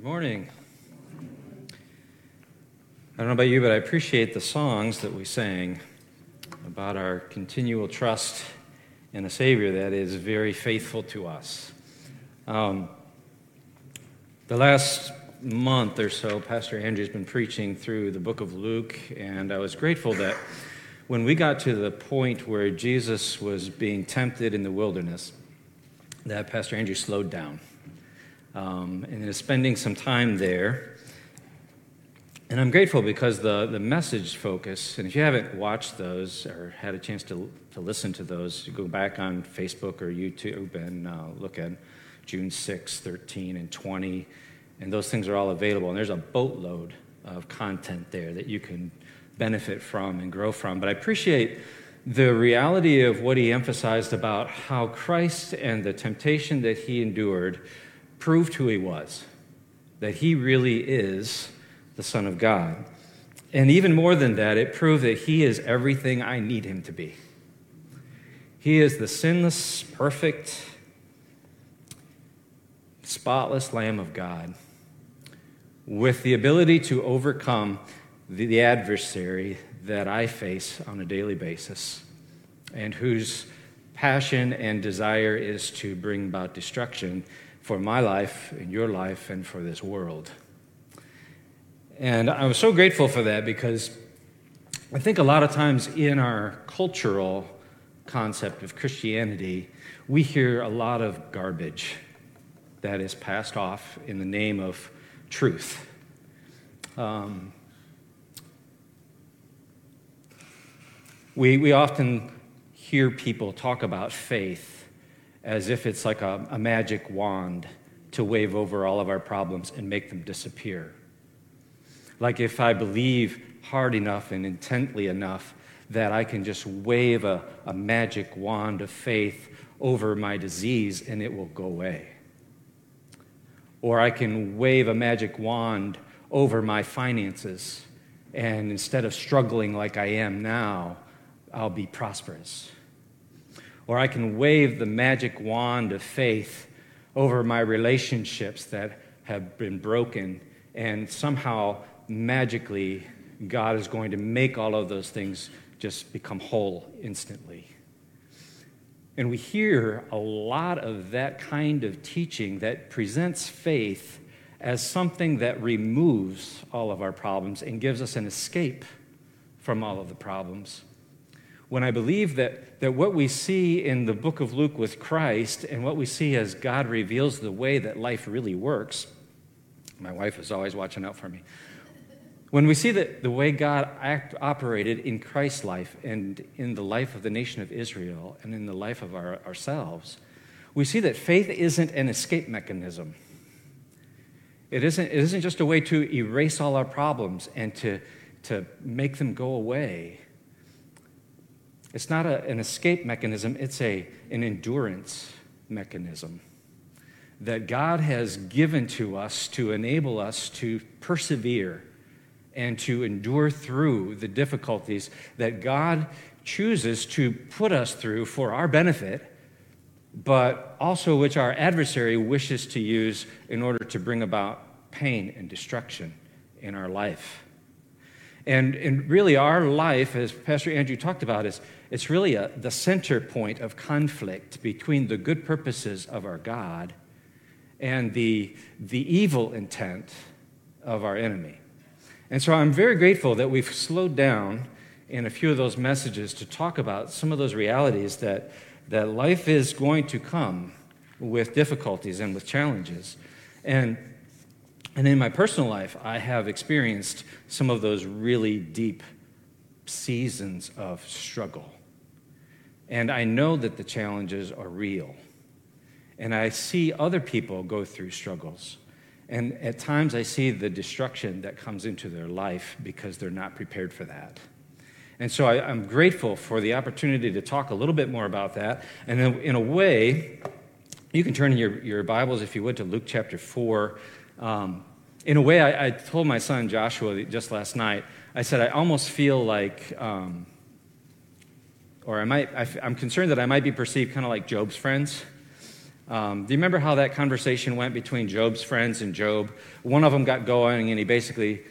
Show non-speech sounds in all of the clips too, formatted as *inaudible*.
Good morning. I don't know about you, but I appreciate the songs that we sang about our continual trust in a Savior that is very faithful to us. Um, the last month or so, Pastor Andrew's been preaching through the book of Luke, and I was grateful that when we got to the point where Jesus was being tempted in the wilderness, that Pastor Andrew slowed down um, and is spending some time there. And I'm grateful because the, the message focus, and if you haven't watched those or had a chance to, to listen to those, go back on Facebook or YouTube and uh, look at June 6, 13, and 20. And those things are all available. And there's a boatload of content there that you can benefit from and grow from. But I appreciate the reality of what he emphasized about how Christ and the temptation that he endured proved who he was, that he really is the Son of God. And even more than that, it proved that he is everything I need him to be. He is the sinless, perfect, spotless Lamb of God with the ability to overcome the adversary that I face on a daily basis and whose passion and desire is to bring about destruction for my life, and your life, and for this world. And I was so grateful for that because I think a lot of times in our cultural concept of Christianity, we hear a lot of garbage that is passed off in the name of truth. Um, we, we often hear people talk about faith as if it's like a, a magic wand to wave over all of our problems and make them disappear. Like if I believe hard enough and intently enough that I can just wave a, a magic wand of faith over my disease and it will go away. Or I can wave a magic wand over my finances and instead of struggling like I am now, I'll be prosperous or I can wave the magic wand of faith over my relationships that have been broken, and somehow, magically, God is going to make all of those things just become whole instantly. And we hear a lot of that kind of teaching that presents faith as something that removes all of our problems and gives us an escape from all of the problems when I believe that, that what we see in the book of Luke with Christ and what we see as God reveals the way that life really works, my wife is always watching out for me. When we see that the way God act, operated in Christ's life and in the life of the nation of Israel and in the life of our, ourselves, we see that faith isn't an escape mechanism. It isn't, it isn't just a way to erase all our problems and to, to make them go away. It's not a, an escape mechanism, it's a, an endurance mechanism that God has given to us to enable us to persevere and to endure through the difficulties that God chooses to put us through for our benefit, but also which our adversary wishes to use in order to bring about pain and destruction in our life. And, and really, our life, as Pastor Andrew talked about, is it's really a, the center point of conflict between the good purposes of our God and the, the evil intent of our enemy. And so I'm very grateful that we've slowed down in a few of those messages to talk about some of those realities that, that life is going to come with difficulties and with challenges. And, and in my personal life, I have experienced some of those really deep seasons of struggle and I know that the challenges are real. And I see other people go through struggles. And at times I see the destruction that comes into their life because they're not prepared for that. And so I, am grateful for the opportunity to talk a little bit more about that. And in, a way, you can turn in your, your Bibles, if you would, to Luke chapter 4. Um, in a way, I, I, told my son Joshua just last night, I said, I almost feel like um, or I might, I, am concerned that I might be perceived kind of like Job's friends. Um, do you remember how that conversation went between Job's friends and Job? One of them got going, and he basically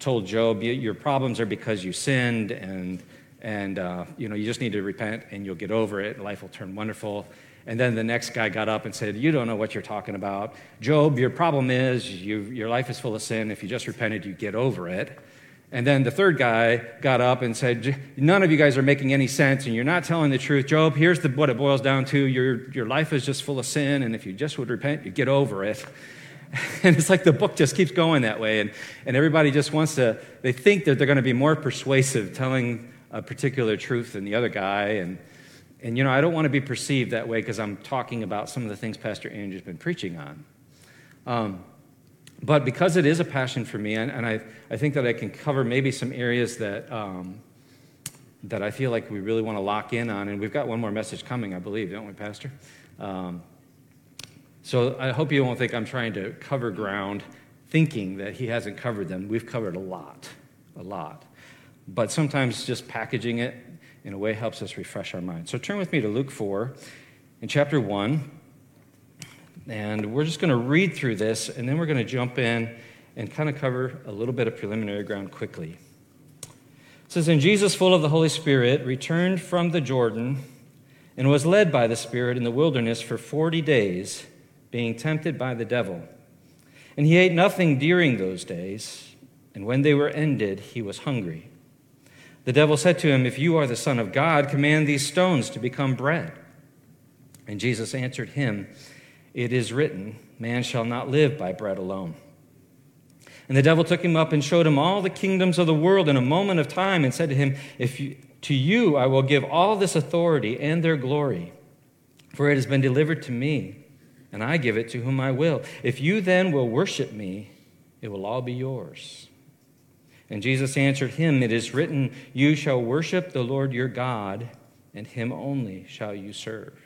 told Job, "Your problems are because you sinned, and and uh, you know you just need to repent, and you'll get over it, and life will turn wonderful." And then the next guy got up and said, "You don't know what you're talking about, Job. Your problem is you, your life is full of sin. If you just repented, you get over it." And then the third guy got up and said, None of you guys are making any sense and you're not telling the truth. Job, here's the, what it boils down to your, your life is just full of sin, and if you just would repent, you get over it. *laughs* And it's like the book just keeps going that way, and, and everybody just wants to, they think that they're going to be more persuasive telling a particular truth than the other guy. And, and you know, I don't want to be perceived that way because I'm talking about some of the things Pastor Andrew's been preaching on. Um, but because it is a passion for me, and, and I, I think that I can cover maybe some areas that, um, that I feel like we really want to lock in on, and we've got one more message coming, I believe, don't we, Pastor? Um, so I hope you won't think I'm trying to cover ground thinking that he hasn't covered them. We've covered a lot, a lot. But sometimes just packaging it in a way helps us refresh our mind. So turn with me to Luke 4 in chapter 1. And we're just going to read through this, and then we're going to jump in and kind of cover a little bit of preliminary ground quickly. It says, And Jesus, full of the Holy Spirit, returned from the Jordan and was led by the Spirit in the wilderness for 40 days, being tempted by the devil. And he ate nothing during those days, and when they were ended, he was hungry. The devil said to him, If you are the Son of God, command these stones to become bread. And Jesus answered him, it is written, Man shall not live by bread alone. And the devil took him up and showed him all the kingdoms of the world in a moment of time and said to him, If you, To you I will give all this authority and their glory, for it has been delivered to me, and I give it to whom I will. If you then will worship me, it will all be yours. And Jesus answered him, It is written, You shall worship the Lord your God, and him only shall you serve.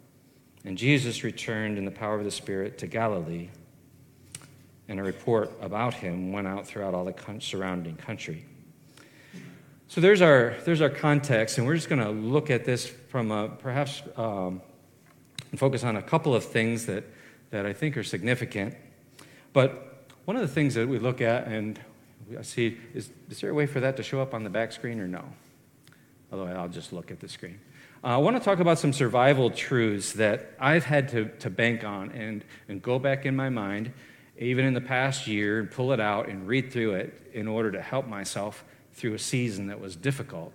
And Jesus returned in the power of the Spirit to Galilee, and a report about him went out throughout all the surrounding country. So there's our, there's our context, and we're just going to look at this from a, perhaps um, and focus on a couple of things that, that I think are significant. But one of the things that we look at, and I see, is, is there a way for that to show up on the back screen or no? Although I'll just look at the screen. Uh, I want to talk about some survival truths that I've had to, to bank on and, and go back in my mind, even in the past year, and pull it out and read through it in order to help myself through a season that was difficult.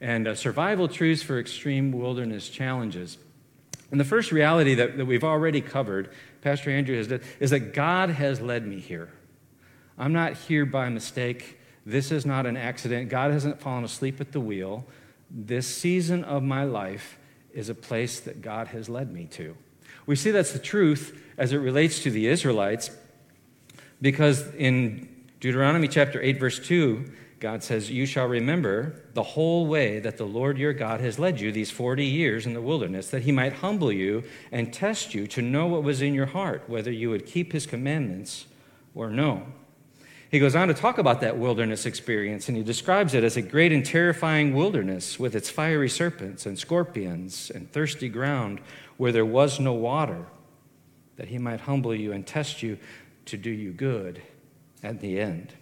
And uh, survival truths for extreme wilderness challenges. And the first reality that, that we've already covered, Pastor Andrew has done, is that God has led me here. I'm not here by mistake. This is not an accident. God hasn't fallen asleep at the wheel this season of my life is a place that God has led me to. We see that's the truth as it relates to the Israelites because in Deuteronomy chapter 8, verse 2, God says, You shall remember the whole way that the Lord your God has led you these 40 years in the wilderness, that he might humble you and test you to know what was in your heart, whether you would keep his commandments or no. He goes on to talk about that wilderness experience, and he describes it as a great and terrifying wilderness with its fiery serpents and scorpions and thirsty ground where there was no water, that he might humble you and test you to do you good at the end.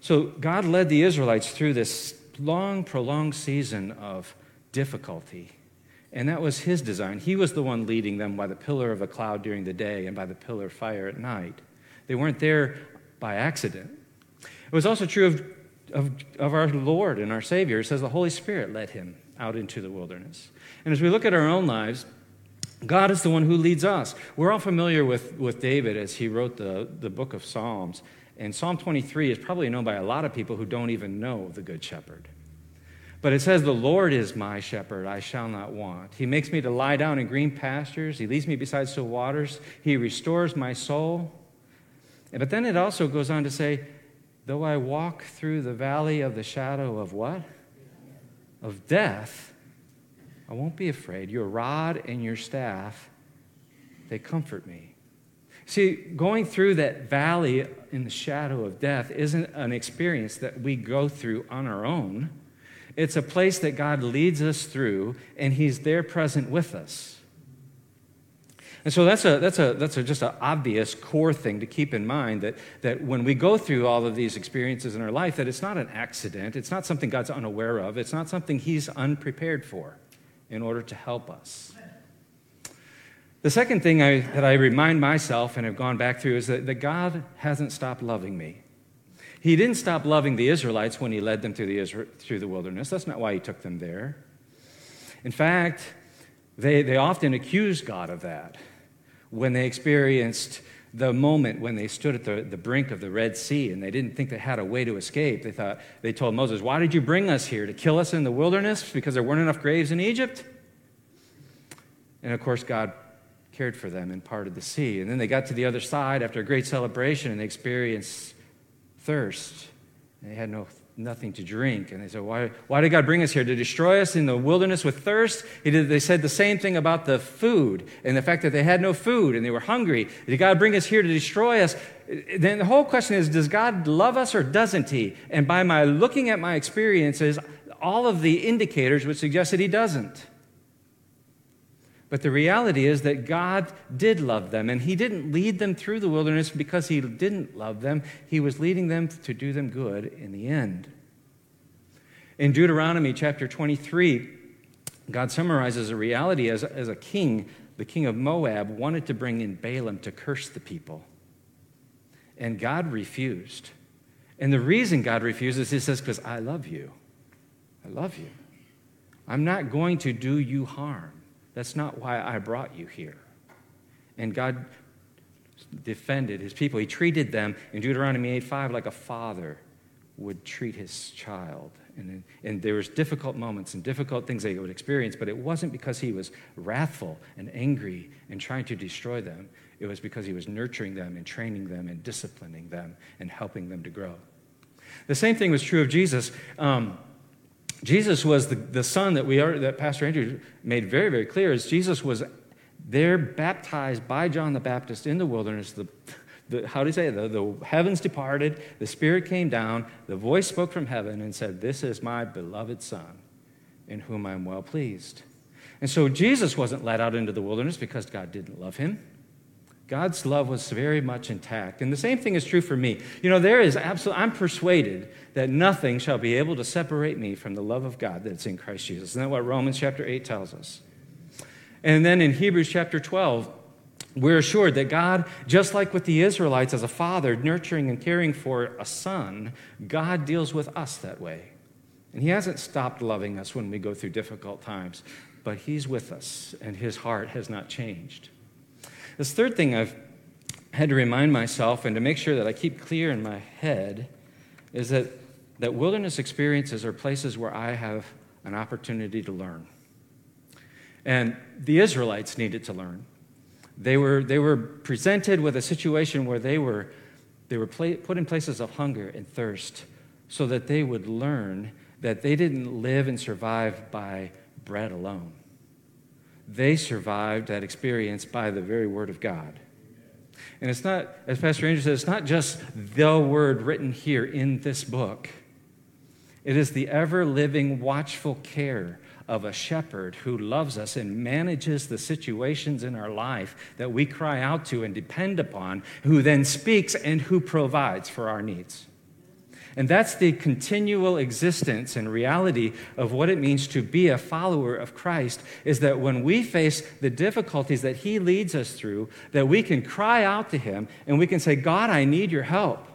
So God led the Israelites through this long, prolonged season of difficulty. And that was his design. He was the one leading them by the pillar of a cloud during the day and by the pillar of fire at night. They weren't there by accident. It was also true of, of, of our Lord and our Savior. It says the Holy Spirit led him out into the wilderness. And as we look at our own lives, God is the one who leads us. We're all familiar with, with David as he wrote the, the book of Psalms. And Psalm 23 is probably known by a lot of people who don't even know the Good Shepherd. But it says, The Lord is my shepherd, I shall not want. He makes me to lie down in green pastures. He leads me beside still waters. He restores my soul. But then it also goes on to say, Though I walk through the valley of the shadow of what? Of death, I won't be afraid. Your rod and your staff, they comfort me. See, going through that valley in the shadow of death isn't an experience that we go through on our own. It's a place that God leads us through, and He's there present with us. And so that's, a, that's, a, that's a, just an obvious core thing to keep in mind that, that when we go through all of these experiences in our life, that it's not an accident. It's not something God's unaware of. It's not something He's unprepared for in order to help us. The second thing I, that I remind myself and have gone back through is that, that God hasn't stopped loving me. He didn't stop loving the Israelites when he led them through the, through the wilderness. That's not why he took them there. In fact, they, they often accuse God of that when they experienced the moment when they stood at the, the brink of the Red Sea and they didn't think they had a way to escape. They thought, they told Moses, Why did you bring us here? To kill us in the wilderness because there weren't enough graves in Egypt? And of course, God cared for them and parted the sea. And then they got to the other side after a great celebration and they experienced thirst. They had no, nothing to drink. And they said, why, why did God bring us here? To destroy us in the wilderness with thirst? Did, they said the same thing about the food and the fact that they had no food and they were hungry. Did God bring us here to destroy us? Then the whole question is does God love us or doesn't He? And by my looking at my experiences, all of the indicators would suggest that He doesn't. But the reality is that God did love them, and He didn't lead them through the wilderness because He didn't love them. He was leading them to do them good in the end. In Deuteronomy chapter 23, God summarizes a reality as, as a king, the king of Moab, wanted to bring in Balaam to curse the people. And God refused. And the reason God refuses, he says, because I love you. I love you. I'm not going to do you harm. That's not why I brought you here. And God defended his people. He treated them in Deuteronomy 8 5 like a father would treat his child. And, and there was difficult moments and difficult things they would experience, but it wasn't because he was wrathful and angry and trying to destroy them. It was because he was nurturing them and training them and disciplining them and helping them to grow. The same thing was true of Jesus. Um, Jesus was the, the son that we are that Pastor Andrew made very, very clear is Jesus was there baptized by John the Baptist in the wilderness. The, the, how do you say it? The, the heavens departed, the Spirit came down, the voice spoke from heaven and said, This is my beloved Son, in whom I am well pleased. And so Jesus wasn't led out into the wilderness because God didn't love him. God's love was very much intact. And the same thing is true for me. You know, there is absolutely, I'm persuaded that nothing shall be able to separate me from the love of God that's in Christ Jesus. Isn't that what Romans chapter 8 tells us? And then in Hebrews chapter 12, we're assured that God, just like with the Israelites as a father nurturing and caring for a son, God deals with us that way. And He hasn't stopped loving us when we go through difficult times, but He's with us, and His heart has not changed. This third thing I've had to remind myself and to make sure that I keep clear in my head is that, that wilderness experiences are places where I have an opportunity to learn. And the Israelites needed to learn. They were, they were presented with a situation where they were, they were put in places of hunger and thirst so that they would learn that they didn't live and survive by bread alone they survived that experience by the very word of God. And it's not, as Pastor Andrew said, it's not just the word written here in this book. It is the ever living, watchful care of a shepherd who loves us and manages the situations in our life that we cry out to and depend upon, who then speaks and who provides for our needs. And that's the continual existence and reality of what it means to be a follower of Christ is that when we face the difficulties that he leads us through, that we can cry out to him and we can say, "God, I need your help."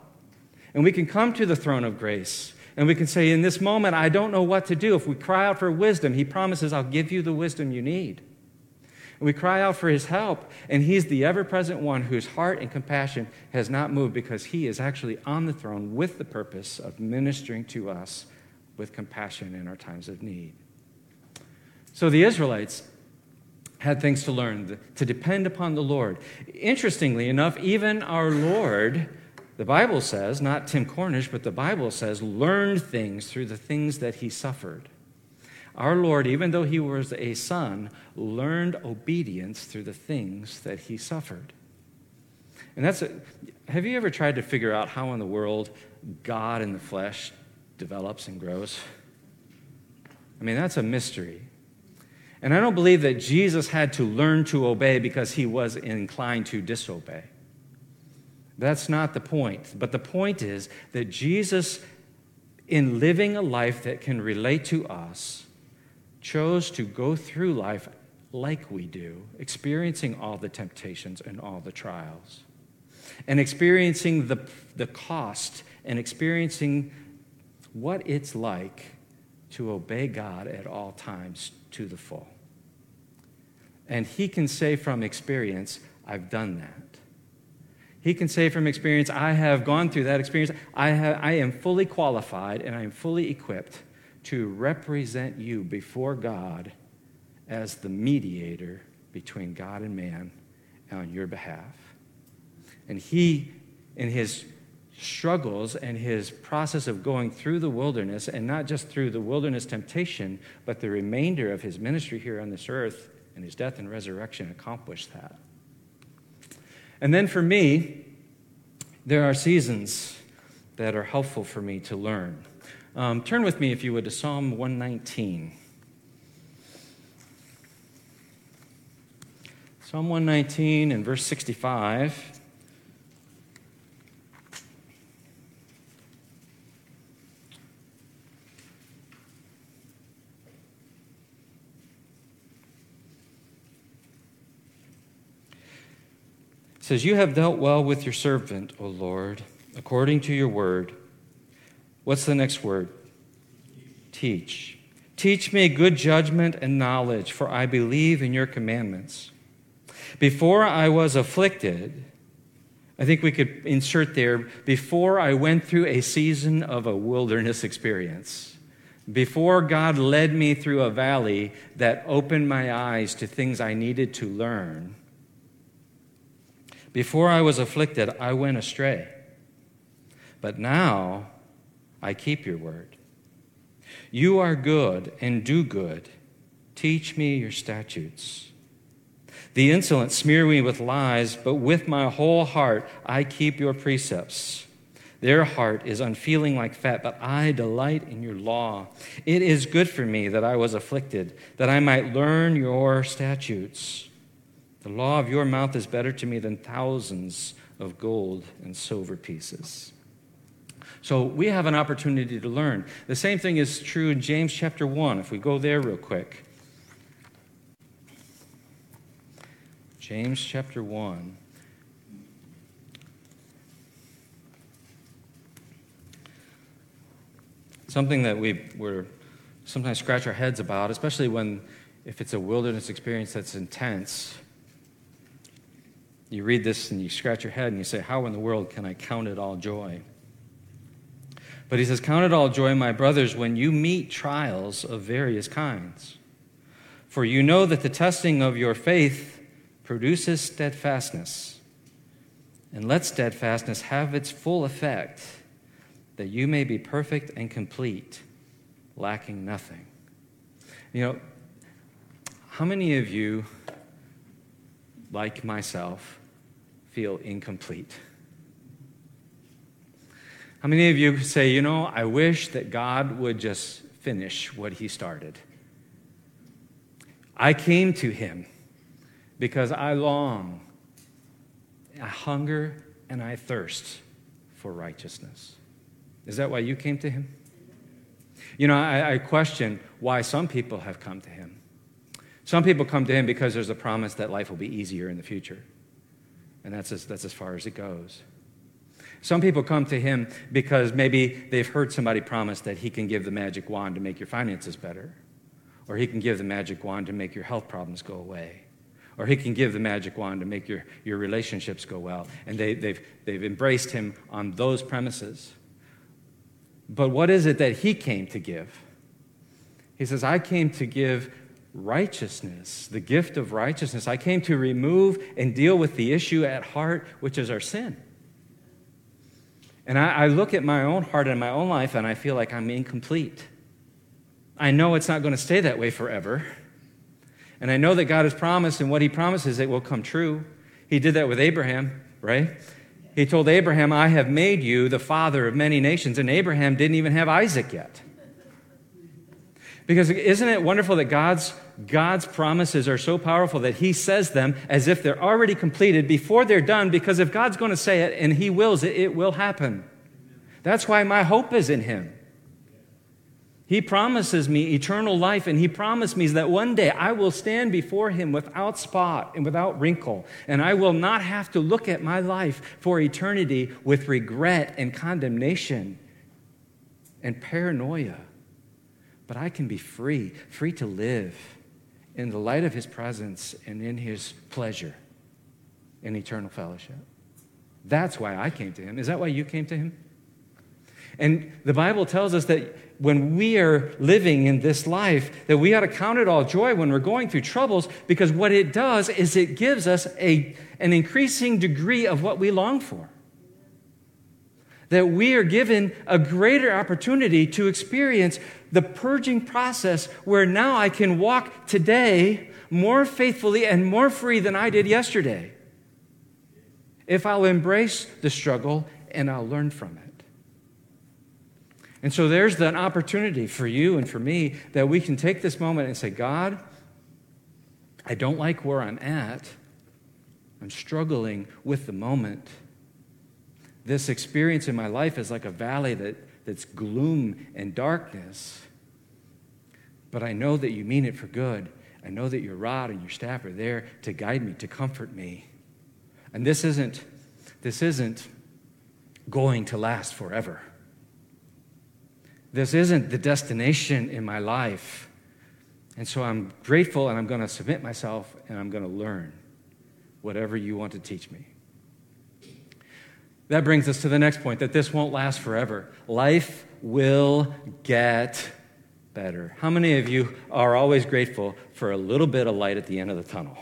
And we can come to the throne of grace and we can say, "In this moment, I don't know what to do." If we cry out for wisdom, he promises, "I'll give you the wisdom you need." And we cry out for his help, and he's the ever present one whose heart and compassion has not moved because he is actually on the throne with the purpose of ministering to us with compassion in our times of need. So the Israelites had things to learn, to depend upon the Lord. Interestingly enough, even our Lord, the Bible says, not Tim Cornish, but the Bible says, learned things through the things that he suffered. Our Lord, even though he was a son, learned obedience through the things that he suffered. And that's a, have you ever tried to figure out how in the world God in the flesh develops and grows? I mean, that's a mystery. And I don't believe that Jesus had to learn to obey because he was inclined to disobey. That's not the point. But the point is that Jesus, in living a life that can relate to us, chose to go through life like we do, experiencing all the temptations and all the trials, and experiencing the, the cost and experiencing what it's like to obey God at all times to the full. And he can say from experience, I've done that. He can say from experience, I have gone through that experience. I, have, I am fully qualified and I am fully equipped to represent you before God as the mediator between God and man on your behalf. And he, in his struggles and his process of going through the wilderness, and not just through the wilderness temptation, but the remainder of his ministry here on this earth and his death and resurrection accomplished that. And then for me, there are seasons that are helpful for me to learn. Um, turn with me, if you would, to Psalm 119. Psalm 119 and verse 65. says, You have dealt well with your servant, O Lord, according to your word. What's the next word? Teach. Teach me good judgment and knowledge, for I believe in your commandments. Before I was afflicted, I think we could insert there, before I went through a season of a wilderness experience, before God led me through a valley that opened my eyes to things I needed to learn, before I was afflicted, I went astray. But now I keep your word. You are good and do good. Teach me your statutes. The insolent smear me with lies, but with my whole heart I keep your precepts. Their heart is unfeeling like fat, but I delight in your law. It is good for me that I was afflicted, that I might learn your statutes. The law of your mouth is better to me than thousands of gold and silver pieces. So we have an opportunity to learn. The same thing is true in James chapter 1, if we go there real quick. James chapter 1. Something that we were sometimes scratch our heads about, especially when if it's a wilderness experience that's intense you read this and you scratch your head and you say, How in the world can I count it all joy? But he says, Count it all joy, my brothers, when you meet trials of various kinds. For you know that the testing of your faith produces steadfastness. And let steadfastness have its full effect, that you may be perfect and complete, lacking nothing. You know, how many of you, like myself, feel incomplete? How many of you say, you know, I wish that God would just finish what he started? I came to him because I long, I hunger, and I thirst for righteousness. Is that why you came to him? You know, I, I, question why some people have come to him. Some people come to him because there's a promise that life will be easier in the future. And that's as, that's as far as it goes. Some people come to him because maybe they've heard somebody promise that he can give the magic wand to make your finances better, or he can give the magic wand to make your health problems go away, or he can give the magic wand to make your, your relationships go well. And they, they've, they've embraced him on those premises. But what is it that he came to give? He says, I came to give righteousness, the gift of righteousness. I came to remove and deal with the issue at heart, which is our sin. And I, I, look at my own heart and my own life, and I feel like I'm incomplete. I know it's not going to stay that way forever. And I know that God has promised, and what He promises, it will come true. He did that with Abraham, right? He told Abraham, I have made you the father of many nations. And Abraham didn't even have Isaac yet. Because isn't it wonderful that God's, God's promises are so powerful that He says them as if they're already completed before they're done? Because if God's going to say it and He wills it, it will happen. That's why my hope is in Him. He promises me eternal life, and He promised me that one day I will stand before Him without spot and without wrinkle, and I will not have to look at my life for eternity with regret and condemnation and paranoia but I can be free, free to live in the light of his presence and in his pleasure in eternal fellowship. That's why I came to him. Is that why you came to him? And the Bible tells us that when we are living in this life, that we ought to count it all joy when we're going through troubles, because what it does is it gives us a, an increasing degree of what we long for that we are given a greater opportunity to experience the purging process where now I can walk today more faithfully and more free than I did yesterday. If I'll embrace the struggle and I'll learn from it. And so there's an opportunity for you and for me that we can take this moment and say, God, I don't like where I'm at. I'm struggling with the moment. This experience in my life is like a valley that, that's gloom and darkness. But I know that you mean it for good. I know that your rod and your staff are there to guide me, to comfort me. And this isn't, this isn't going to last forever. This isn't the destination in my life. And so I'm grateful and I'm going to submit myself and I'm going to learn whatever you want to teach me. That brings us to the next point that this won't last forever. Life will get better. How many of you are always grateful for a little bit of light at the end of the tunnel?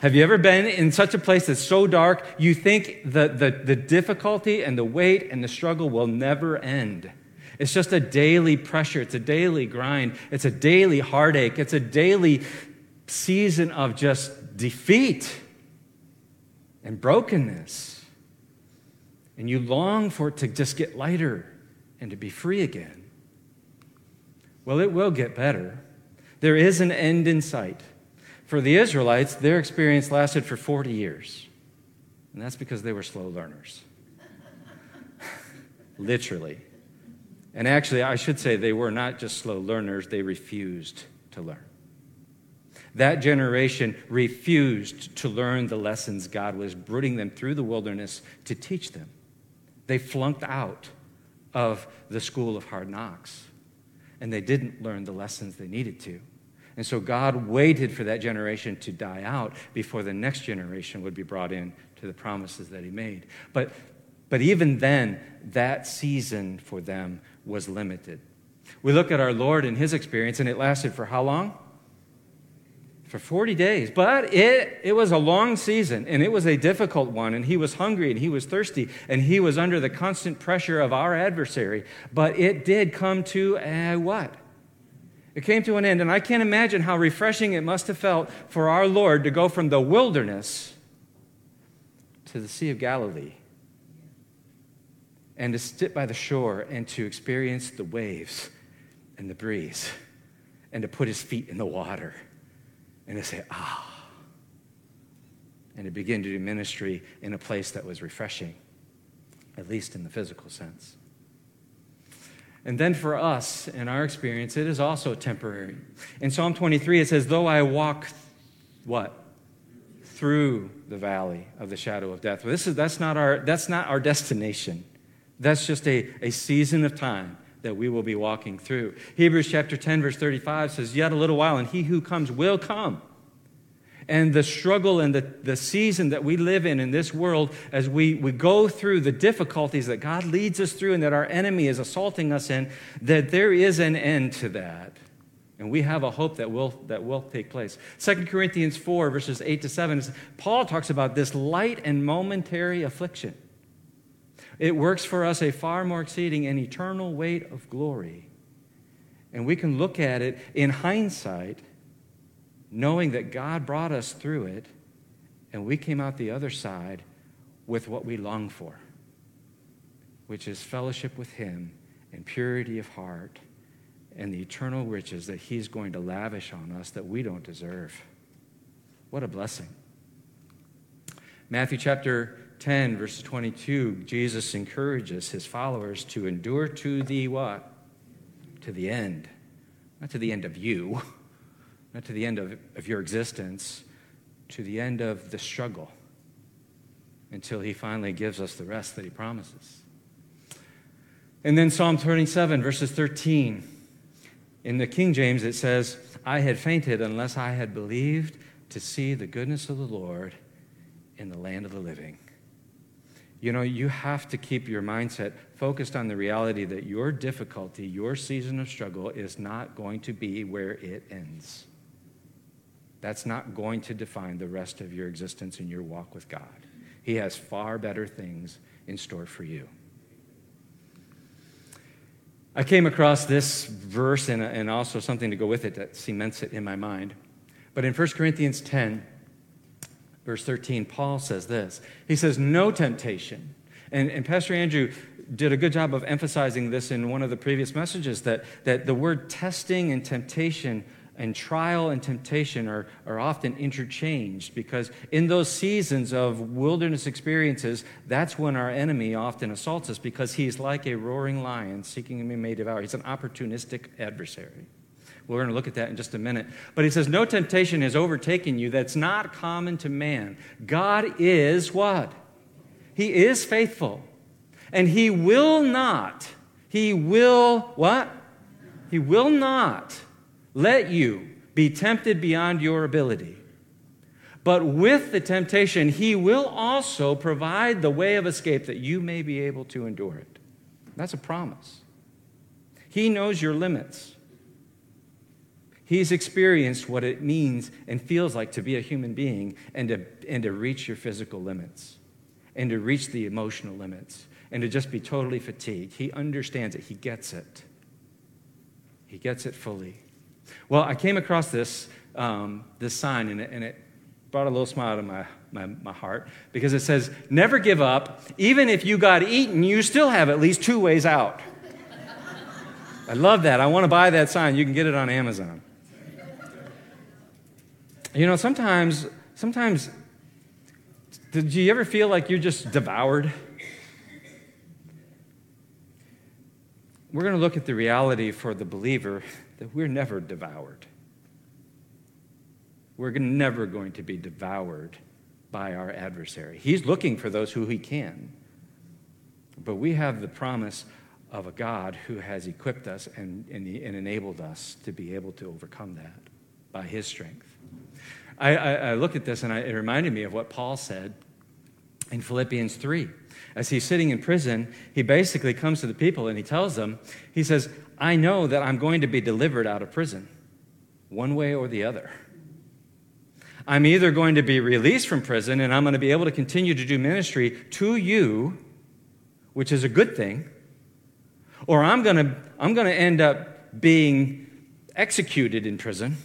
Have you ever been in such a place that's so dark you think the, the, the difficulty and the weight and the struggle will never end? It's just a daily pressure, it's a daily grind, it's a daily heartache, it's a daily season of just defeat and brokenness and you long for it to just get lighter and to be free again. Well, it will get better. There is an end in sight. For the Israelites, their experience lasted for 40 years. And that's because they were slow learners. *laughs* Literally. And actually, I should say they were not just slow learners, they refused to learn. That generation refused to learn the lessons God was bringing them through the wilderness to teach them. They flunked out of the school of hard knocks, and they didn't learn the lessons they needed to. And so God waited for that generation to die out before the next generation would be brought in to the promises that He made. But, but even then, that season for them was limited. We look at our Lord and His experience, and it lasted for how long? For 40 days. But it, it was a long season, and it was a difficult one, and he was hungry, and he was thirsty, and he was under the constant pressure of our adversary. But it did come to a what? It came to an end, and I can't imagine how refreshing it must have felt for our Lord to go from the wilderness to the Sea of Galilee and to sit by the shore and to experience the waves and the breeze and to put his feet in the water and to say, ah, and to begin to do ministry in a place that was refreshing, at least in the physical sense. And then for us, in our experience, it is also temporary. In Psalm 23, it says, Though I walk, what? Through the valley of the shadow of death. Well, this is, that's, not our, that's not our destination. That's just a, a season of time that we will be walking through. Hebrews chapter 10, verse 35 says, Yet a little while, and he who comes will come and the struggle and the, the season that we live in in this world as we, we go through the difficulties that God leads us through and that our enemy is assaulting us in, that there is an end to that. And we have a hope that will, that will take place. 2 Corinthians 4, verses 8 to 7, Paul talks about this light and momentary affliction. It works for us a far more exceeding and eternal weight of glory. And we can look at it in hindsight knowing that God brought us through it and we came out the other side with what we long for, which is fellowship with Him and purity of heart and the eternal riches that He's going to lavish on us that we don't deserve. What a blessing. Matthew chapter 10, verse 22, Jesus encourages his followers to endure to the what? To the end. Not to the end of you *laughs* not to the end of, of your existence, to the end of the struggle until he finally gives us the rest that he promises. And then Psalm 27, verses 13. In the King James, it says, I had fainted unless I had believed to see the goodness of the Lord in the land of the living. You know, you have to keep your mindset focused on the reality that your difficulty, your season of struggle, is not going to be where it ends. That's not going to define the rest of your existence in your walk with God. He has far better things in store for you. I came across this verse and, and also something to go with it that cements it in my mind. But in 1 Corinthians 10, verse 13, Paul says this He says, No temptation. And, and Pastor Andrew did a good job of emphasizing this in one of the previous messages that, that the word testing and temptation and trial and temptation are, are often interchanged because in those seasons of wilderness experiences, that's when our enemy often assaults us because he's like a roaring lion seeking to be may devour. He's an opportunistic adversary. We're going to look at that in just a minute. But he says, No temptation has overtaken you that's not common to man. God is what? He is faithful. And he will not, he will what? He will not let you be tempted beyond your ability. But with the temptation, he will also provide the way of escape that you may be able to endure it. That's a promise. He knows your limits. He's experienced what it means and feels like to be a human being and to, and to reach your physical limits and to reach the emotional limits and to just be totally fatigued. He understands it, he gets it. He gets it fully. Well, I came across this, um, this sign, and it, and it brought a little smile to my, my, my heart because it says, Never give up. Even if you got eaten, you still have at least two ways out. I love that. I want to buy that sign. You can get it on Amazon. You know, sometimes, sometimes, did you ever feel like you're just devoured? We're going to look at the reality for the believer that we're never devoured. We're never going to be devoured by our adversary. He's looking for those who he can. But we have the promise of a God who has equipped us and, and, and enabled us to be able to overcome that by his strength. I, I, I look at this and I, it reminded me of what Paul said in Philippians 3. As he's sitting in prison, he basically comes to the people and he tells them, he says, I know that I'm going to be delivered out of prison, one way or the other. I'm either going to be released from prison and I'm going to be able to continue to do ministry to you, which is a good thing, or I'm going to, I'm going to end up being executed in prison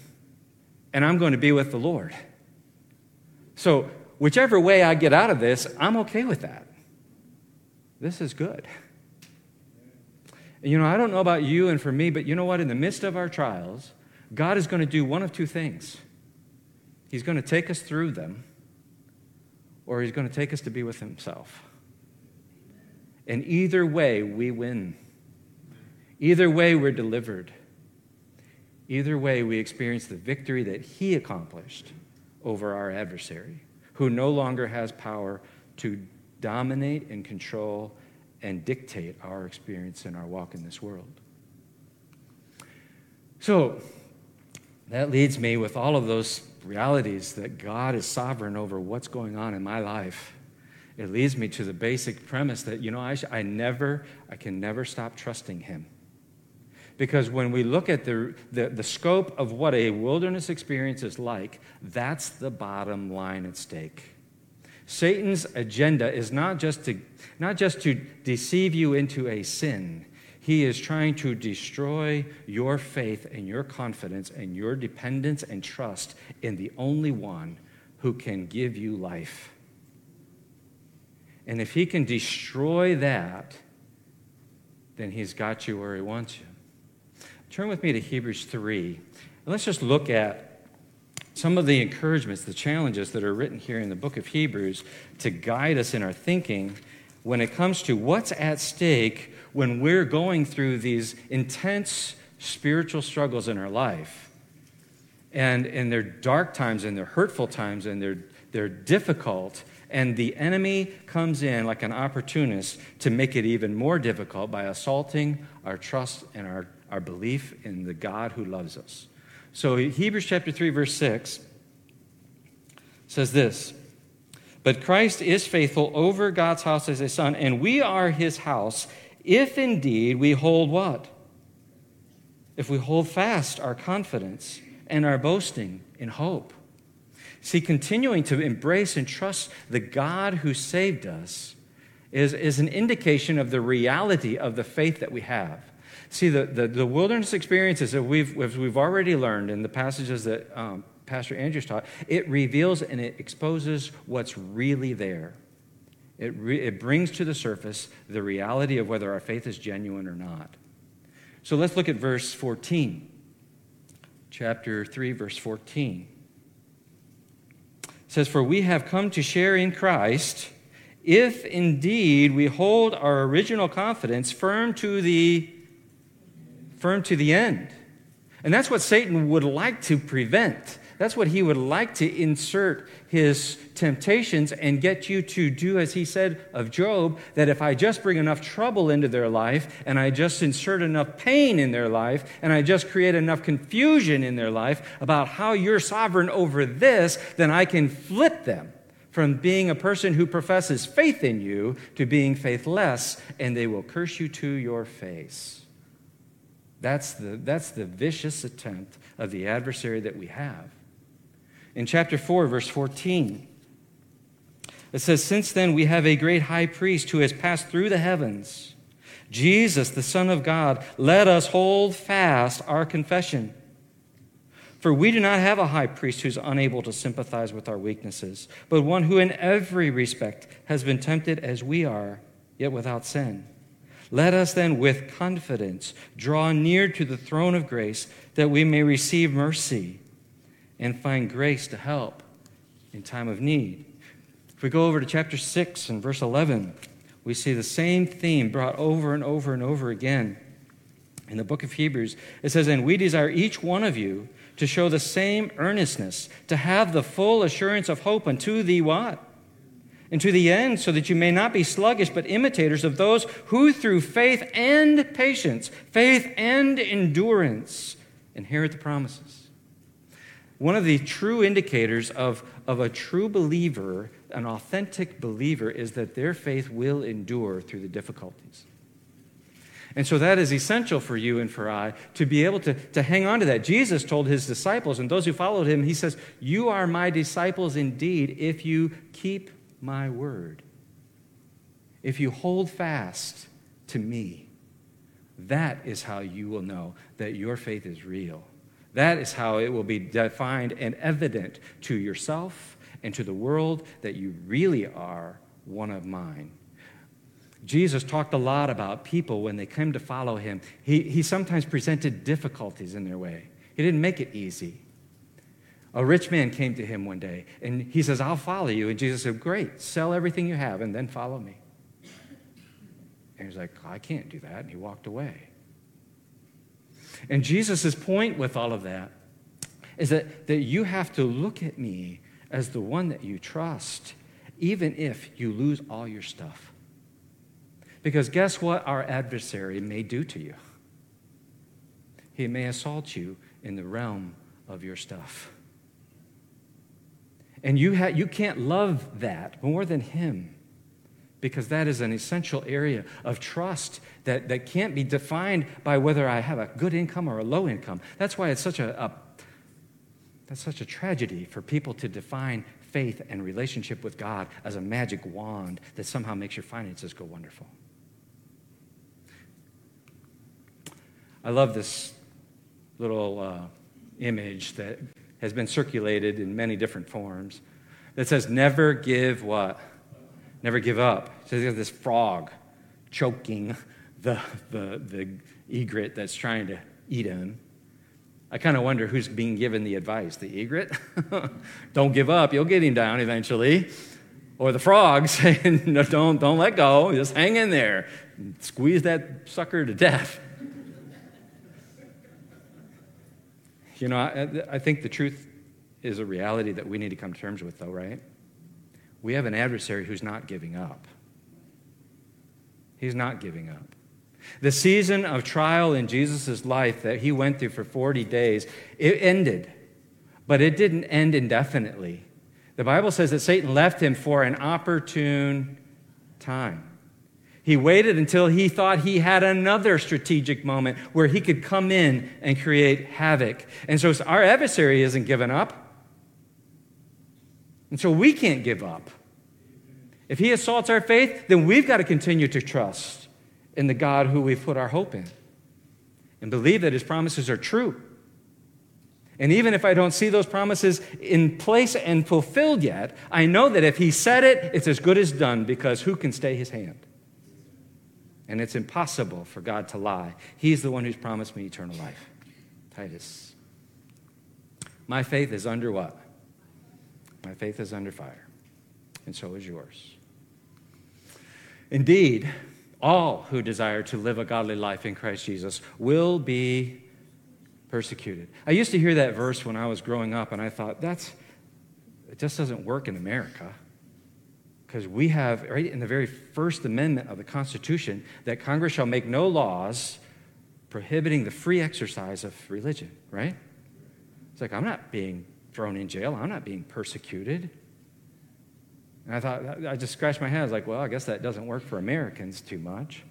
and I'm going to be with the Lord. So, whichever way I get out of this, I'm okay with that. This is good. You know, I don't know about you and for me, but you know what? In the midst of our trials, God is going to do one of two things He's going to take us through them, or He's going to take us to be with Himself. And either way, we win. Either way, we're delivered. Either way, we experience the victory that He accomplished over our adversary, who no longer has power to dominate and control and dictate our experience and our walk in this world. So, that leads me with all of those realities that God is sovereign over what's going on in my life. It leads me to the basic premise that, you know, I, sh- I never, I can never stop trusting Him. Because when we look at the, the, the scope of what a wilderness experience is like, that's the bottom line at stake. Satan's agenda is not just to, not just to deceive you into a sin, he is trying to destroy your faith and your confidence and your dependence and trust in the only one who can give you life. And if he can destroy that, then he's got you where he wants you. Turn with me to Hebrews 3. And let's just look at some of the encouragements, the challenges that are written here in the book of Hebrews to guide us in our thinking when it comes to what's at stake when we're going through these intense spiritual struggles in our life. And, and they're dark times and they're hurtful times and they're, they're difficult. And the enemy comes in like an opportunist to make it even more difficult by assaulting our trust and our, our belief in the God who loves us. So, Hebrews chapter 3, verse 6 says this But Christ is faithful over God's house as a son, and we are his house if indeed we hold what? If we hold fast our confidence and our boasting in hope. See, continuing to embrace and trust the God who saved us is, is an indication of the reality of the faith that we have. See, the, the, the wilderness experiences that we've, we've already learned in the passages that um, Pastor Andrews taught, it reveals and it exposes what's really there. It, re- it brings to the surface the reality of whether our faith is genuine or not. So let's look at verse 14. Chapter 3, verse 14. It says, For we have come to share in Christ if indeed we hold our original confidence firm to the firm to the end. And that's what Satan would like to prevent. That's what he would like to insert his temptations and get you to do as he said of Job that if I just bring enough trouble into their life and I just insert enough pain in their life and I just create enough confusion in their life about how you're sovereign over this, then I can flip them from being a person who professes faith in you to being faithless and they will curse you to your face. That's the, that's the vicious attempt of the adversary that we have. In chapter 4, verse 14, it says, Since then we have a great high priest who has passed through the heavens, Jesus, the Son of God. Let us hold fast our confession. For we do not have a high priest who's unable to sympathize with our weaknesses, but one who in every respect has been tempted as we are, yet without sin. Let us then with confidence draw near to the throne of grace that we may receive mercy and find grace to help in time of need. If we go over to chapter 6 and verse 11, we see the same theme brought over and over and over again. In the book of Hebrews, it says, And we desire each one of you to show the same earnestness, to have the full assurance of hope unto the what? And to the end, so that you may not be sluggish, but imitators of those who through faith and patience, faith and endurance, inherit the promises. One of the true indicators of, of a true believer, an authentic believer, is that their faith will endure through the difficulties. And so that is essential for you and for I to be able to, to hang on to that. Jesus told his disciples and those who followed him, he says, You are my disciples indeed if you keep my word. If you hold fast to me, that is how you will know that your faith is real. That is how it will be defined and evident to yourself and to the world that you really are one of mine. Jesus talked a lot about people when they came to follow him. He, he sometimes presented difficulties in their way, he didn't make it easy. A rich man came to him one day and he says, I'll follow you. And Jesus said, Great, sell everything you have and then follow me. And he's like, I can't do that. And he walked away. And Jesus' point with all of that is that, that you have to look at me as the one that you trust, even if you lose all your stuff. Because guess what our adversary may do to you? He may assault you in the realm of your stuff. And you, ha- you can't love that more than Him because that is an essential area of trust that, that can't be defined by whether I have a good income or a low income. That's why it's such a, a that's such a tragedy for people to define faith and relationship with God as a magic wand that somehow makes your finances go wonderful. I love this little uh, image that has been circulated in many different forms that says, Never give what? Never give up. So there's this frog choking the, the, the egret that's trying to eat him. I kind of wonder who's being given the advice the egret? *laughs* don't give up, you'll get him down eventually. Or the frog *laughs* saying, no, don't, don't let go, just hang in there, squeeze that sucker to death. You know, I, I think the truth is a reality that we need to come to terms with, though, right? We have an adversary who's not giving up. He's not giving up. The season of trial in Jesus' life that he went through for 40 days, it ended, but it didn't end indefinitely. The Bible says that Satan left him for an opportune time. He waited until he thought he had another strategic moment where he could come in and create havoc. And so our adversary isn't given up. And so we can't give up. If he assaults our faith, then we've got to continue to trust in the God who we've put our hope in and believe that his promises are true. And even if I don't see those promises in place and fulfilled yet, I know that if he said it, it's as good as done because who can stay his hand? And it's impossible for God to lie. He's the one who's promised me eternal life. Titus. My faith is under what? My faith is under fire, and so is yours. Indeed, all who desire to live a godly life in Christ Jesus will be persecuted. I used to hear that verse when I was growing up, and I thought, that's, it just doesn't work in America. Because we have, right in the very First Amendment of the Constitution, that Congress shall make no laws prohibiting the free exercise of religion, right? It's like, I'm not being thrown in jail, I'm not being persecuted. And I thought, I just scratched my head. I was like, well, I guess that doesn't work for Americans too much.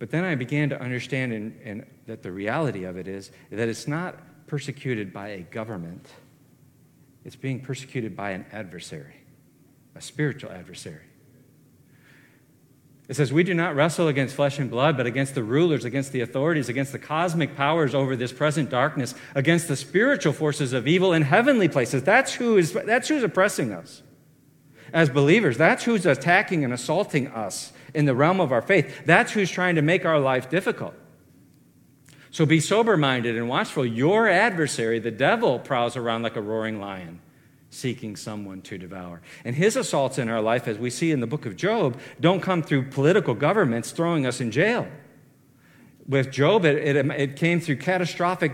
But then I began to understand in, in, that the reality of it is that it's not persecuted by a government, it's being persecuted by an adversary a spiritual adversary. It says, We do not wrestle against flesh and blood, but against the rulers, against the authorities, against the cosmic powers over this present darkness, against the spiritual forces of evil in heavenly places. That's, who is, that's who's oppressing us as believers. That's who's attacking and assaulting us in the realm of our faith. That's who's trying to make our life difficult. So be sober minded and watchful. Your adversary, the devil, prowls around like a roaring lion seeking someone to devour. And his assaults in our life, as we see in the book of Job, don't come through political governments throwing us in jail. With Job, it, it, it came through catastrophic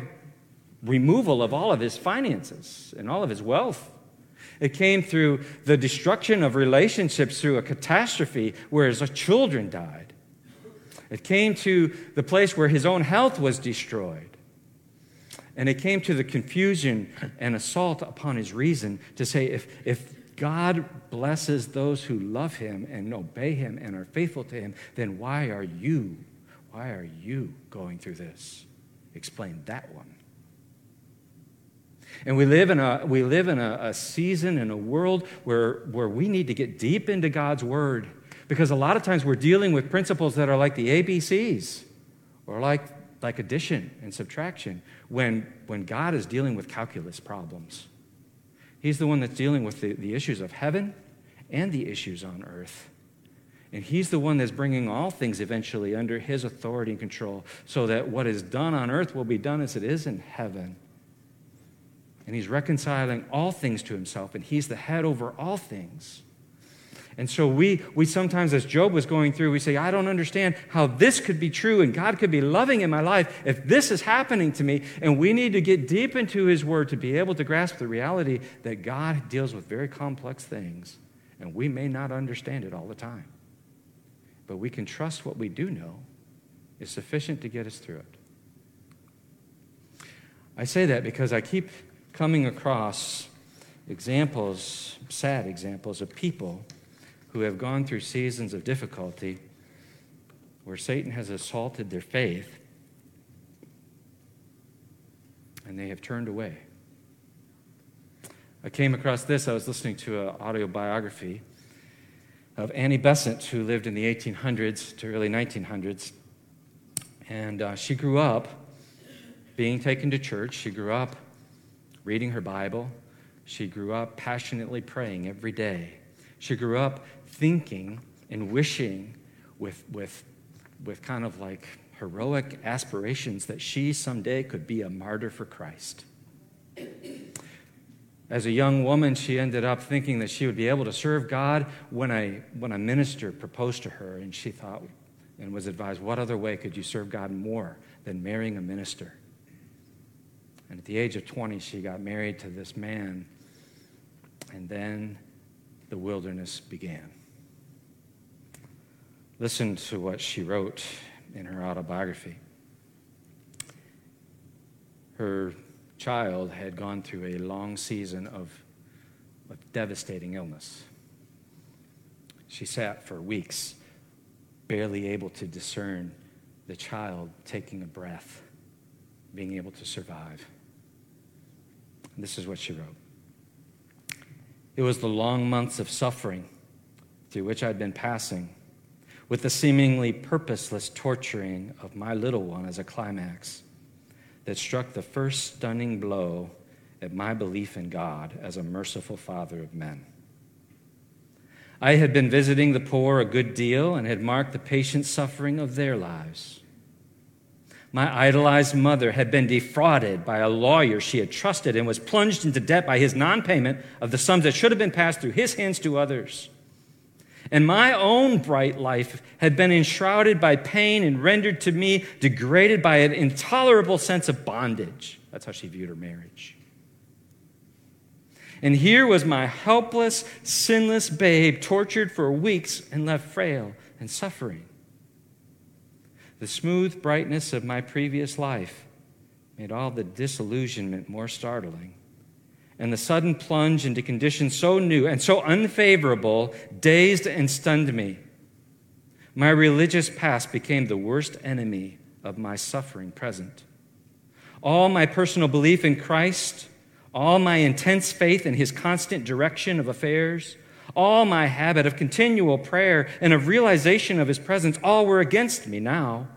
removal of all of his finances and all of his wealth. It came through the destruction of relationships through a catastrophe where his children died. It came to the place where his own health was destroyed. And it came to the confusion and assault upon his reason to say, if, if God blesses those who love him and obey him and are faithful to him, then why are you, why are you going through this? Explain that one. And we live in a, we live in a, a season, in a world where, where we need to get deep into God's word because a lot of times we're dealing with principles that are like the ABCs or like, like addition and subtraction when, when God is dealing with calculus problems. He's the one that's dealing with the, the issues of heaven and the issues on earth. And He's the one that's bringing all things eventually under His authority and control so that what is done on earth will be done as it is in heaven. And He's reconciling all things to Himself, and He's the head over all things. And so we, we sometimes, as Job was going through, we say, I don't understand how this could be true and God could be loving in my life if this is happening to me. And we need to get deep into His Word to be able to grasp the reality that God deals with very complex things and we may not understand it all the time. But we can trust what we do know is sufficient to get us through it. I say that because I keep coming across examples, sad examples, of people who have gone through seasons of difficulty where Satan has assaulted their faith and they have turned away. I came across this. I was listening to an autobiography of Annie Besant, who lived in the 1800s to early 1900s. And uh, she grew up being taken to church. She grew up reading her Bible. She grew up passionately praying every day. She grew up thinking and wishing with, with, with kind of like heroic aspirations that she someday could be a martyr for Christ. As a young woman, she ended up thinking that she would be able to serve God when, I, when a minister proposed to her, and she thought and was advised, What other way could you serve God more than marrying a minister? And at the age of 20, she got married to this man, and then the wilderness began. Listen to what she wrote in her autobiography. Her child had gone through a long season of, of devastating illness. She sat for weeks, barely able to discern the child taking a breath, being able to survive. This is what she wrote It was the long months of suffering through which I'd been passing, with the seemingly purposeless torturing of my little one as a climax, that struck the first stunning blow at my belief in God as a merciful Father of men. I had been visiting the poor a good deal and had marked the patient suffering of their lives. My idolized mother had been defrauded by a lawyer she had trusted and was plunged into debt by his non payment of the sums that should have been passed through his hands to others. And my own bright life had been enshrouded by pain and rendered to me degraded by an intolerable sense of bondage. That's how she viewed her marriage. And here was my helpless, sinless babe, tortured for weeks and left frail and suffering. The smooth brightness of my previous life made all the disillusionment more startling. And the sudden plunge into conditions so new and so unfavorable dazed and stunned me. My religious past became the worst enemy of my suffering present. All my personal belief in Christ, all my intense faith in his constant direction of affairs, all my habit of continual prayer and of realization of his presence, all were against me now.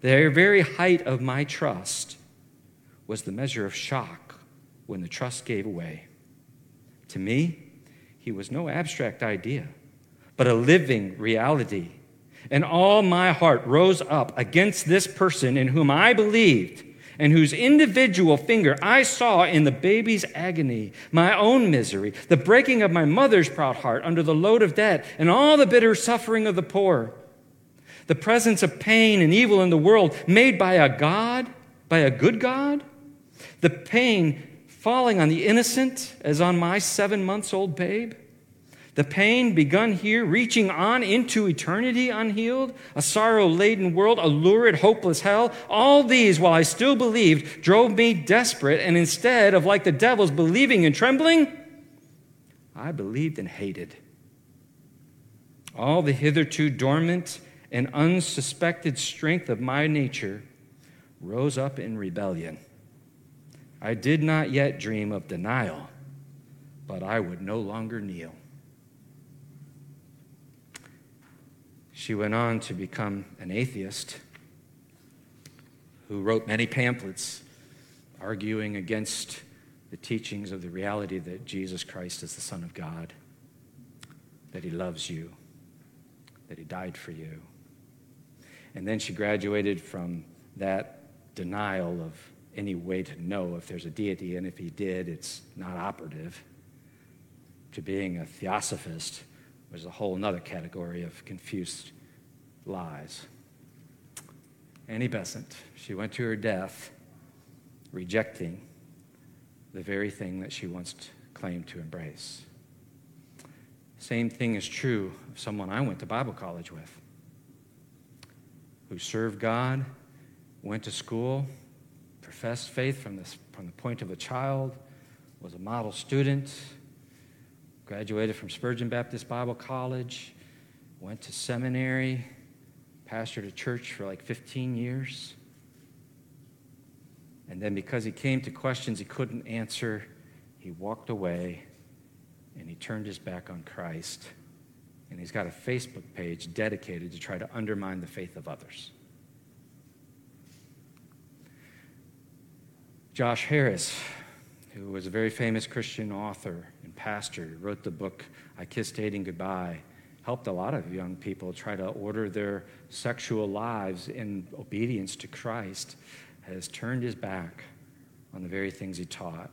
The very height of my trust was the measure of shock when the trust gave away. To me, he was no abstract idea, but a living reality. And all my heart rose up against this person in whom I believed and whose individual finger I saw in the baby's agony, my own misery, the breaking of my mother's proud heart under the load of debt, and all the bitter suffering of the poor. The presence of pain and evil in the world made by a God, by a good God. The pain falling on the innocent as on my seven months old babe. The pain begun here, reaching on into eternity unhealed, a sorrow laden world, a lurid, hopeless hell. All these, while I still believed, drove me desperate, and instead of like the devils believing and trembling, I believed and hated. All the hitherto dormant and unsuspected strength of my nature rose up in rebellion. I did not yet dream of denial, but I would no longer kneel. She went on to become an atheist who wrote many pamphlets arguing against the teachings of the reality that Jesus Christ is the Son of God, that He loves you, that He died for you. And then she graduated from that denial of any way to know if there's a deity, and if He did, it's not operative, to being a theosophist was a whole other category of confused lies. Annie Besant, she went to her death rejecting the very thing that she once claimed to embrace. Same thing is true of someone I went to Bible college with, who served God, went to school, professed faith from, this, from the point of a child, was a model student, graduated from Spurgeon Baptist Bible College, went to seminary, pastored a church for like 15 years. And then, because he came to questions he couldn't answer, he walked away and he turned his back on Christ. And he's got a Facebook page dedicated to try to undermine the faith of others. Josh Harris, who was a very famous Christian author and pastor, wrote the book I Kissed Dating Goodbye, helped a lot of young people try to order their sexual lives in obedience to Christ, has turned his back on the very things he taught.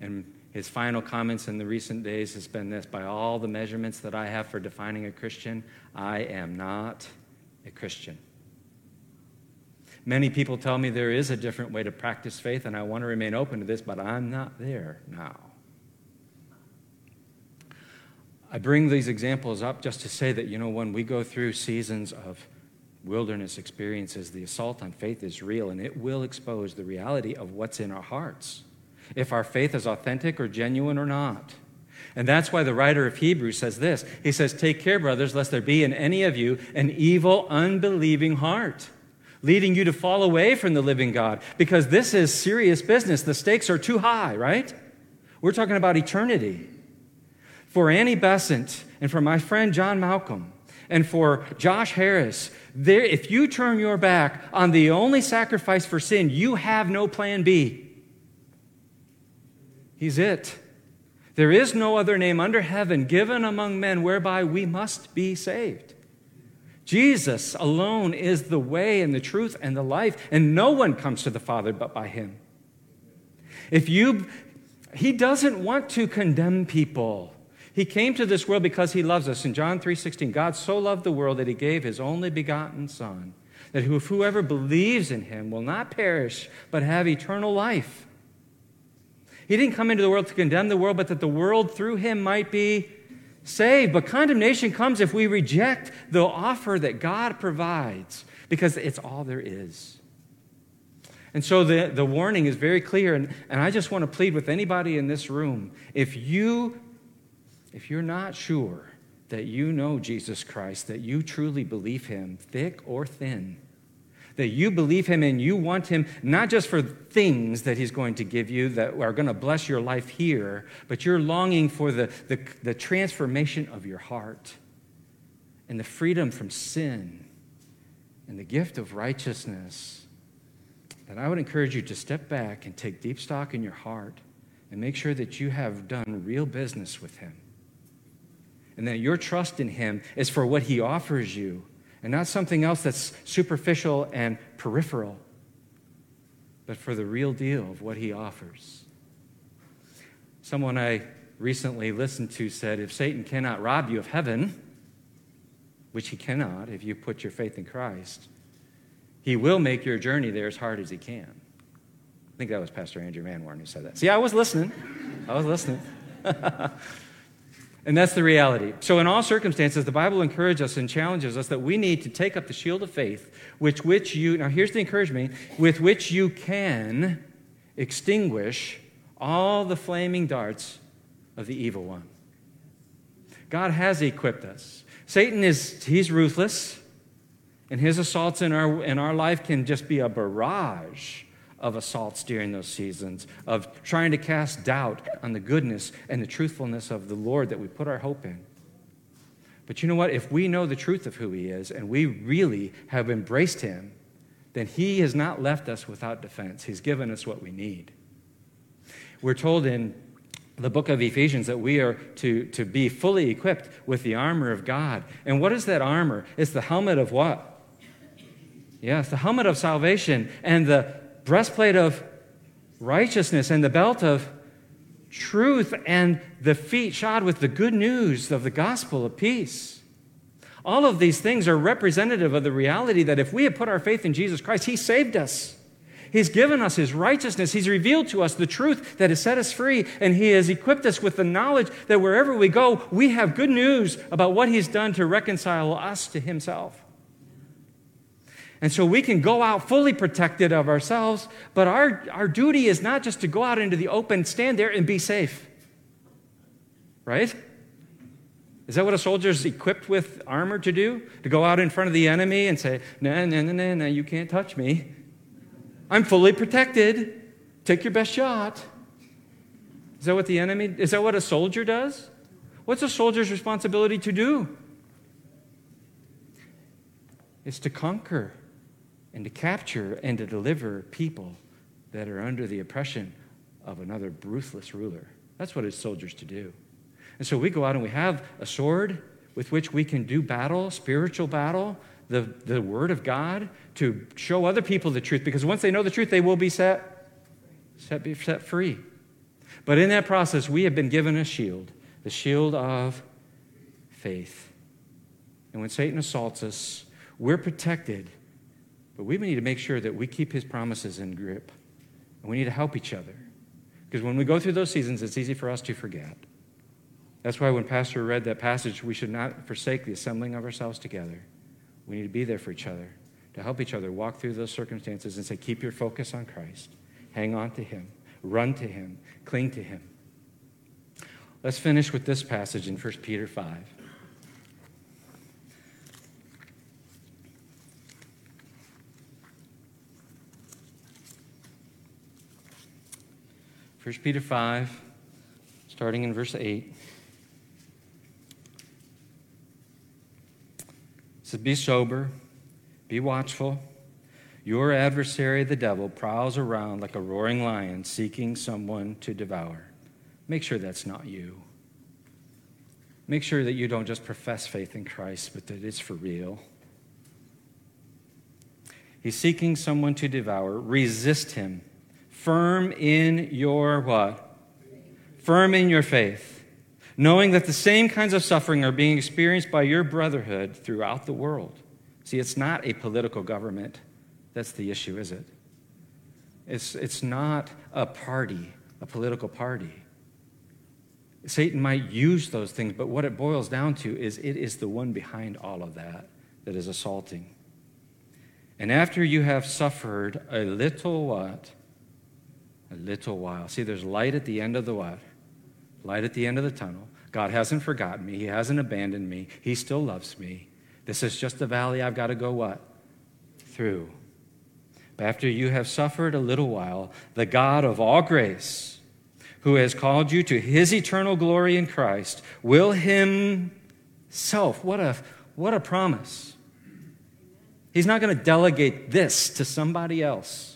And his final comments in the recent days has been this by all the measurements that I have for defining a Christian, I am not a Christian. Many people tell me there is a different way to practice faith, and I want to remain open to this, but I'm not there now. I bring these examples up just to say that, you know, when we go through seasons of wilderness experiences, the assault on faith is real, and it will expose the reality of what's in our hearts if our faith is authentic or genuine or not. And that's why the writer of Hebrews says this He says, Take care, brothers, lest there be in any of you an evil, unbelieving heart, leading you to fall away from the living God, because this is serious business. The stakes are too high, right? We're talking about eternity. For Annie Besant and for my friend John Malcolm and for Josh Harris, there, if you turn your back on the only sacrifice for sin, you have no plan B. He's it. There is no other name under heaven given among men whereby we must be saved. Jesus alone is the way and the truth and the life, and no one comes to the Father but by him. If you he doesn't want to condemn people. He came to this world because he loves us. In John 3:16, God so loved the world that he gave his only begotten son, that whoever believes in him will not perish but have eternal life. He didn't come into the world to condemn the world, but that the world through him might be saved. But condemnation comes if we reject the offer that God provides, because it's all there is. And so the, the warning is very clear, and, and I just want to plead with anybody in this room if you if you're not sure that you know Jesus Christ, that you truly believe him, thick or thin, that you believe him and you want him not just for things that he's going to give you that are going to bless your life here, but you're longing for the, the, the transformation of your heart and the freedom from sin and the gift of righteousness. That I would encourage you to step back and take deep stock in your heart and make sure that you have done real business with him. And that your trust in him is for what he offers you and not something else that's superficial and peripheral, but for the real deal of what he offers. Someone I recently listened to said if Satan cannot rob you of heaven, which he cannot if you put your faith in Christ, he will make your journey there as hard as he can. I think that was Pastor Andrew Manwarn who said that. See, I was listening. I was listening. *laughs* And that's the reality. So, in all circumstances, the Bible encourages us and challenges us that we need to take up the shield of faith, which, which you, now here's the encouragement, with which you can extinguish all the flaming darts of the evil one. God has equipped us. Satan is, he's ruthless, and his assaults in our, in our life can just be a barrage of assaults during those seasons, of trying to cast doubt on the goodness and the truthfulness of the Lord that we put our hope in. But you know what? If we know the truth of who He is and we really have embraced Him, then He has not left us without defense. He's given us what we need. We're told in the book of Ephesians that we are to, to be fully equipped with the armor of God. And what is that armor? It's the helmet of what? Yes, the helmet of salvation and the breastplate of righteousness and the belt of truth and the feet shod with the good news of the gospel of peace. All of these things are representative of the reality that if we have put our faith in Jesus Christ, He saved us. He's given us His righteousness. He's revealed to us the truth that has set us free, and He has equipped us with the knowledge that wherever we go, we have good news about what He's done to reconcile us to Himself. And so we can go out fully protected of ourselves, but our, our duty is not just to go out into the open, stand there, and be safe. Right? Is that what a soldier is equipped with armor to do? To go out in front of the enemy and say, no, no, no, no, no, you can't touch me. I'm fully protected. Take your best shot. Is that what the enemy, is that what a soldier does? What's a soldier's responsibility to do? It's to conquer and to capture and to deliver people that are under the oppression of another ruthless ruler. That's what his soldiers to do. And so we go out and we have a sword with which we can do battle, spiritual battle, the, the Word of God, to show other people the truth. Because once they know the truth, they will be set, set, be set free. But in that process, we have been given a shield, the shield of faith. And when Satan assaults us, we're protected. But we need to make sure that we keep his promises in grip. And we need to help each other. Because when we go through those seasons, it's easy for us to forget. That's why when Pastor read that passage, we should not forsake the assembling of ourselves together. We need to be there for each other, to help each other walk through those circumstances and say, keep your focus on Christ. Hang on to Him, run to Him, cling to Him. Let's finish with this passage in 1 Peter 5. First Peter 5, starting in verse 8. says, Be sober, be watchful. Your adversary, the devil, prowls around like a roaring lion seeking someone to devour. Make sure that's not you. Make sure that you don't just profess faith in Christ, but that it's for real. He's seeking someone to devour. Resist him. Firm in your what? Firm in your faith knowing that the same kinds of suffering are being experienced by your brotherhood throughout the world. See, it's not a political government. That's the issue, is it? It's, it's not a party, a political party. Satan might use those things, but what it boils down to is it is the one behind all of that that is assaulting. And after you have suffered a little what? A little while. See, there's light at the end of the what? light at the end of the tunnel. God hasn't forgotten me. He hasn't abandoned me. He still loves me. This is just the valley I've got to go what? Through. But after you have suffered a little while, the God of all grace, who has called you to his eternal glory in Christ, will himself, what a, what a promise. He's not going to delegate this to somebody else.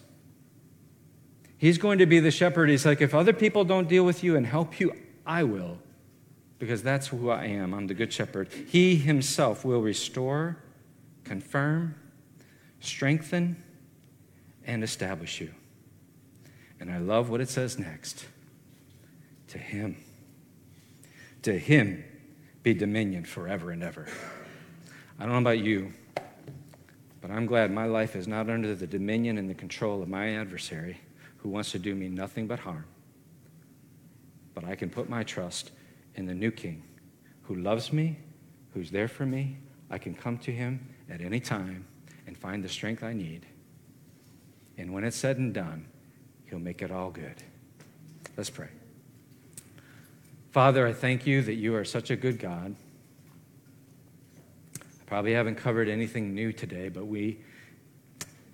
He's going to be the shepherd. He's like, if other people don't deal with you and help you, I will, because that's who I am. I'm the Good Shepherd. He Himself will restore, confirm, strengthen, and establish you. And I love what it says next to Him. To Him be dominion forever and ever. I don't know about you, but I'm glad my life is not under the dominion and the control of my adversary who wants to do me nothing but harm but I can put my trust in the new king who loves me, who's there for me. I can come to him at any time and find the strength I need. And when it's said and done, he'll make it all good. Let's pray. Father, I thank you that you are such a good God. I probably haven't covered anything new today, but we,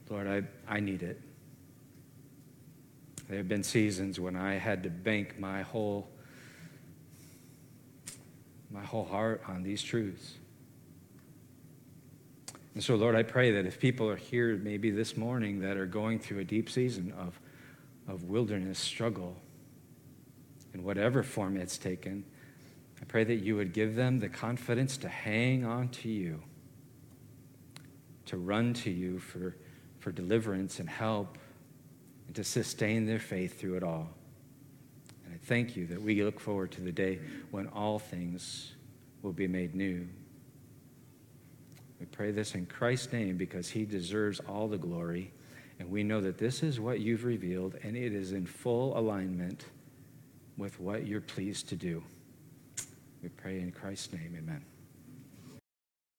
Lord, I, I need it. There have been seasons when I had to bank my whole my whole heart on these truths. And so, Lord, I pray that if people are here maybe this morning that are going through a deep season of, of wilderness struggle, in whatever form it's taken, I pray that you would give them the confidence to hang on to you, to run to you for, for deliverance and help to sustain their faith through it all. And I thank you that we look forward to the day when all things will be made new. We pray this in Christ's name because he deserves all the glory. And we know that this is what you've revealed, and it is in full alignment with what you're pleased to do. We pray in Christ's name, amen.